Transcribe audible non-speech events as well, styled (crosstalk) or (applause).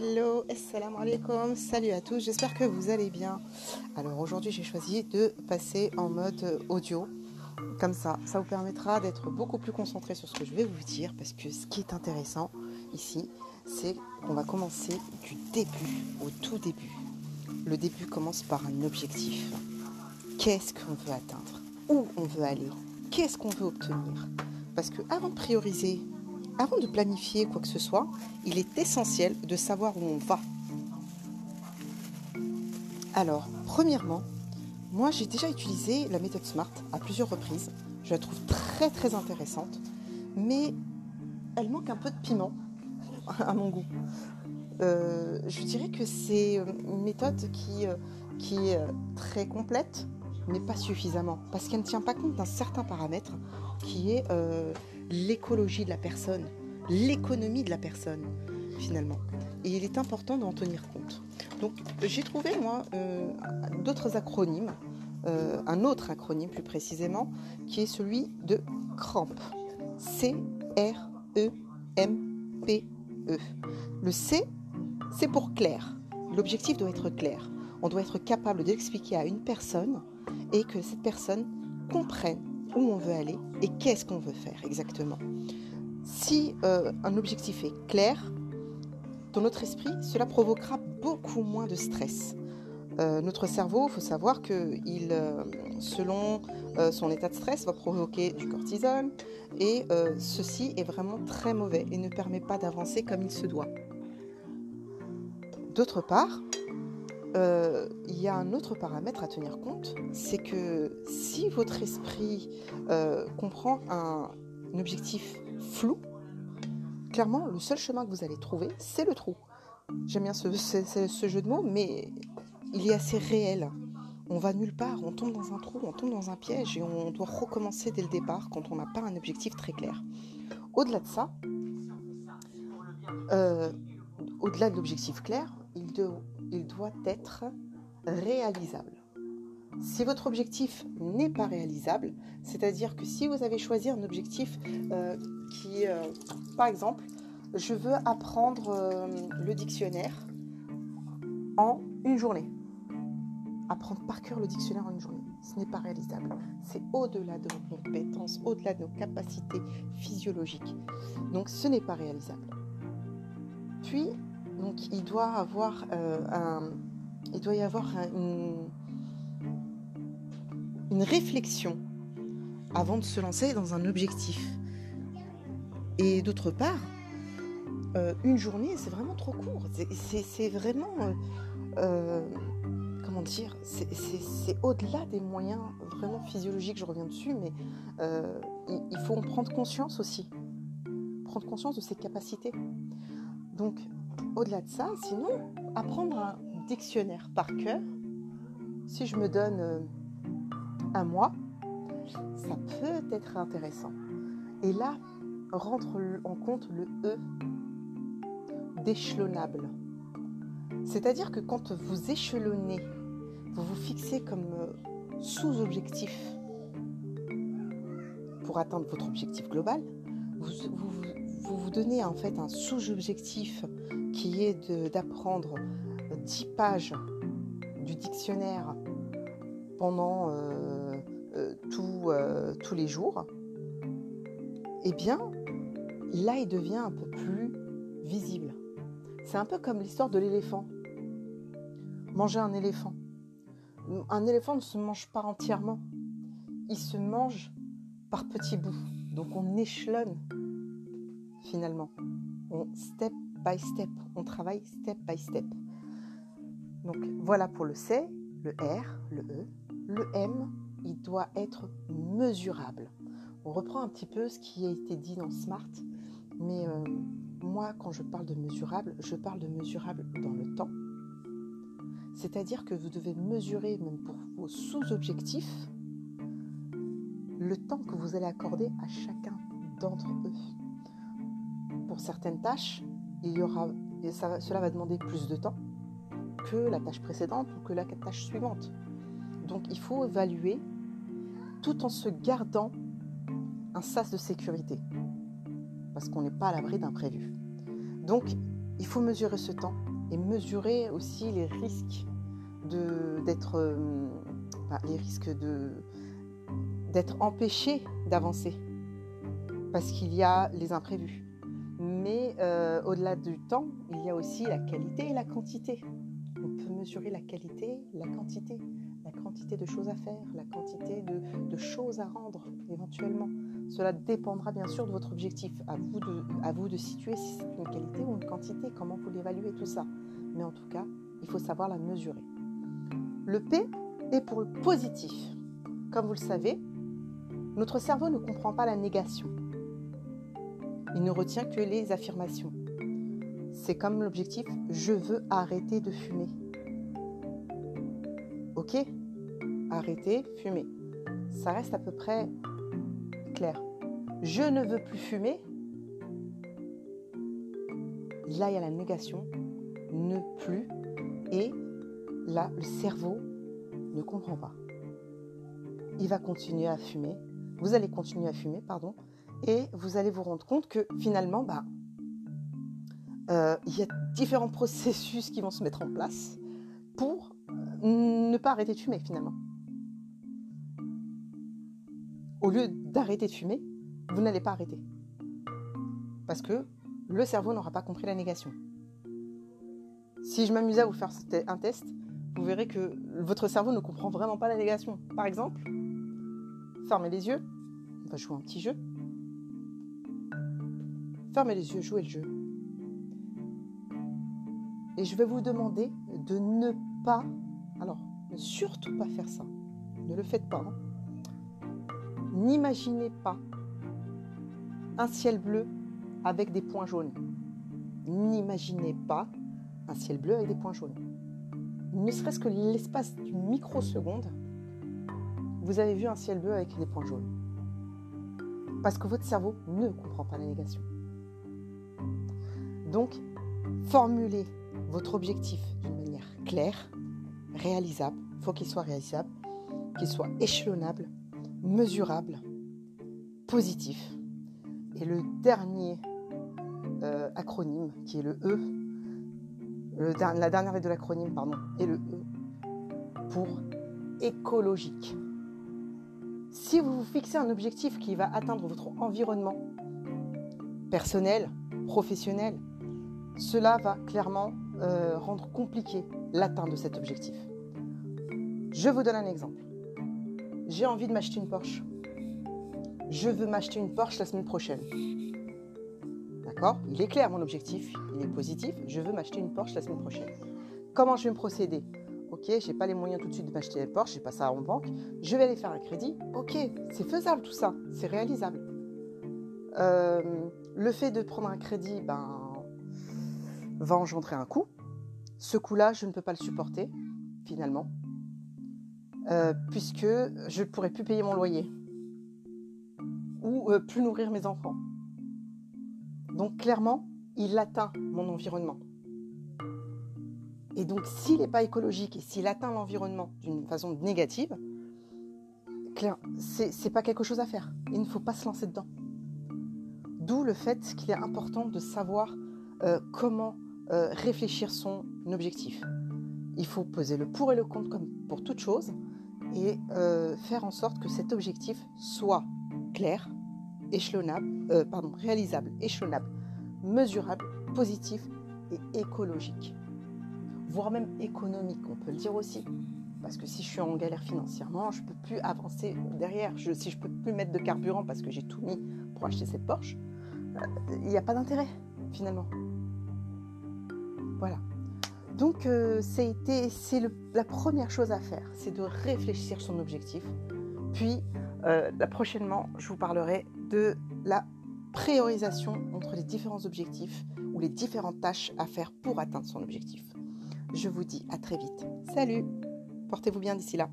Hello, assalamu alaikum, salut à tous, j'espère que vous allez bien. Alors aujourd'hui j'ai choisi de passer en mode audio, comme ça, ça vous permettra d'être beaucoup plus concentré sur ce que je vais vous dire, parce que ce qui est intéressant ici, c'est qu'on va commencer du début au tout début. Le début commence par un objectif. Qu'est-ce qu'on veut atteindre? Où on veut aller? Qu'est-ce qu'on veut obtenir? Parce que avant de prioriser avant de planifier quoi que ce soit, il est essentiel de savoir où on va. Alors, premièrement, moi j'ai déjà utilisé la méthode SMART à plusieurs reprises. Je la trouve très très intéressante, mais elle manque un peu de piment (laughs) à mon goût. Euh, je dirais que c'est une méthode qui, euh, qui est très complète, mais pas suffisamment, parce qu'elle ne tient pas compte d'un certain paramètre qui est euh, l'écologie de la personne, l'économie de la personne finalement. Et il est important d'en tenir compte. Donc j'ai trouvé moi euh, d'autres acronymes, euh, un autre acronyme plus précisément, qui est celui de CRAMP. C-R-E-M-P-E. -E. Le C, c'est pour clair. L'objectif doit être clair. On doit être capable d'expliquer à une personne et que cette personne comprenne où on veut aller et qu'est-ce qu'on veut faire exactement. Si euh, un objectif est clair, dans notre esprit, cela provoquera beaucoup moins de stress. Euh, notre cerveau, il faut savoir que il, euh, selon son état de stress, va provoquer du cortisol et ceci est vraiment très mauvais et ne permet pas d'avancer comme il se doit. D'autre part, il y a un autre paramètre à tenir compte, c'est que si votre esprit comprend un, objectif flou, clairement, le seul chemin que vous allez trouver, c'est le trou. J'aime bien ce, jeu de mots, mais il est assez réel. On va nulle part, on tombe dans un trou, on tombe dans un piège et on doit recommencer dès le départ quand on n'a pas un objectif très clair. Au-delà de ça, euh, au-delà de l'objectif clair, il doit être réalisable. Si votre objectif n'est pas réalisable, c'est-à-dire que si vous avez choisi un objectif euh, qui, euh, par exemple, je veux apprendre euh, le dictionnaire en une journée. Apprendre par cœur le dictionnaire en une journée, ce n'est pas réalisable. C'est au-delà de nos compétences, au-delà de nos capacités physiologiques. Donc ce n'est pas réalisable. Puis, donc, il un, il doit y avoir une, réflexion avant de se lancer dans un objectif. Et d'autre part, euh, une journée, c'est vraiment trop court. C'est vraiment, euh, euh, comment dire, c'est au-delà des moyens vraiment physiologiques, je reviens dessus, mais il, faut en prendre conscience aussi. Prendre conscience de ses capacités. Donc, au-delà de ça, sinon, apprendre un dictionnaire par cœur, si je me donne un mois, ça peut être intéressant. Et là, rentre en compte le E d'échelonnable. C'est-à-dire que quand vous échelonnez, vous vous fixez comme euh, sous-objectif pour atteindre votre objectif global, vous vous, donnez en fait un sous-objectif qui est d'apprendre 10 pages du dictionnaire pendant euh, euh, euh, tous les jours, eh bien, là, il devient un peu plus visible. C'est un peu comme l'histoire de l'éléphant. Manger un éléphant. Un éléphant ne se mange pas entièrement. Il se mange par petits bouts. Donc on échelonne finalement. On step by step. On travaille step by step. Donc voilà pour le C, le R, le E, le M, il doit être mesurable. On reprend un petit peu ce qui a été dit dans Smart, mais euh, moi, quand je parle de mesurable, je parle de mesurable dans le temps. C'est-à-dire que vous devez mesurer, même pour vos sous-objectifs, le temps que vous allez accorder à chacun d'entre eux. Certaines tâches, il y aura, cela va demander plus de temps que la tâche précédente ou que la tâche suivante. Donc il faut évaluer tout en se gardant un sas de sécurité. Parce qu'on n'est pas à l'abri d'imprévu. Donc il faut mesurer ce temps et mesurer aussi les risques d'être euh, d'être empêché d'avancer parce qu'il y a les imprévus. Mais euh, au-delà du temps, il y a aussi la qualité et la quantité. On peut mesurer la qualité, la quantité, la quantité de choses à faire, la quantité de, choses à rendre éventuellement. Cela dépendra bien sûr de votre objectif. À vous de, à vous de situer si c'est une qualité ou une quantité, comment vous l'évaluez, tout ça. Mais en tout cas, il faut savoir la mesurer. Le P est pour le positif. Comme vous le savez, notre cerveau ne comprend pas la négation. Il ne retient que les affirmations. C'est comme l'objectif je veux arrêter de fumer. Ok Arrêter, fumer. Ça reste à peu près clair. Je ne veux plus fumer. Là, il y a la négation. Ne plus. Et là, le cerveau ne comprend pas. Il va continuer à fumer vous allez continuer à fumer, pardon, et vous allez vous rendre compte que finalement, bah, euh, il y a différents (laughs) processus qui vont se mettre en place pour ne pas arrêter de fumer finalement. Au lieu d'arrêter de fumer, vous n'allez pas arrêter. Parce que le cerveau n'aura pas compris la négation. Si je m'amusais à vous faire un test, vous verrez que votre cerveau ne comprend vraiment pas la négation. Par exemple, Fermez les yeux. On va jouer un petit jeu. Fermez les yeux, jouez le jeu. Et je vais vous demander de ne pas, alors ne surtout pas faire ça. Ne le faites pas. Hein. N'imaginez pas un ciel bleu avec des points jaunes. N'imaginez pas un ciel bleu avec des points jaunes. Ne serait-ce que l'espace d'une microseconde, vous avez vu un ciel bleu avec des points jaunes. Parce que votre cerveau ne comprend pas la négation. Donc, formulez votre objectif d'une manière claire, réalisable. Il faut qu'il soit réalisable, qu'il soit échelonnable, mesurable, positif. Et le dernier euh, acronyme, qui est le E, la dernière lettre de l'acronyme, pardon, est le E pour écologique. Si vous vous fixez un objectif qui va atteindre votre environnement personnel, professionnel, cela va clairement euh, rendre compliqué l'atteinte de cet objectif. Je vous donne un exemple. J'ai envie de m'acheter une Porsche. Je veux m'acheter une Porsche la semaine prochaine. D'accord? Il est clair mon objectif, il est positif. Je veux m'acheter une Porsche la semaine prochaine. Comment je vais me procéder? Ok, j'ai pas les moyens tout de suite de m'acheter les Porsche, j'ai pas ça en banque. Je vais aller faire un crédit. Ok, c'est faisable tout ça, c'est réalisable. Euh, le fait de prendre un crédit, ben, va engendrer un coût. Ce coût-là, je ne peux pas le supporter, finalement, euh, puisque je ne pourrai plus payer mon loyer ou euh, plus nourrir mes enfants. Donc clairement, il atteint mon environnement. Et donc, s'il n'est pas écologique et s'il atteint l'environnement d'une façon négative, c'est pas quelque chose à faire. Il ne faut pas se lancer dedans. D'où le fait qu'il est important de savoir euh, comment euh, réfléchir son objectif. Il faut poser le pour et le contre comme pour toute chose et euh, faire en sorte que cet objectif soit clair, échelonnable, pardon, réalisable, échelonnable, mesurable, positif et écologique voire même économique, on peut le dire aussi. Parce que si je suis en galère financièrement, je ne peux plus avancer derrière. si je ne peux plus mettre de carburant parce que j'ai tout mis pour acheter cette Porsche, euh, il n'y a pas d'intérêt finalement. Voilà. Donc euh, c'est la première chose à faire, c'est de réfléchir son objectif. Puis euh, prochainement, je vous parlerai de la priorisation entre les différents objectifs ou les différentes tâches à faire pour atteindre son objectif. Je vous dis à très vite. Salut Portez-vous bien d'ici là.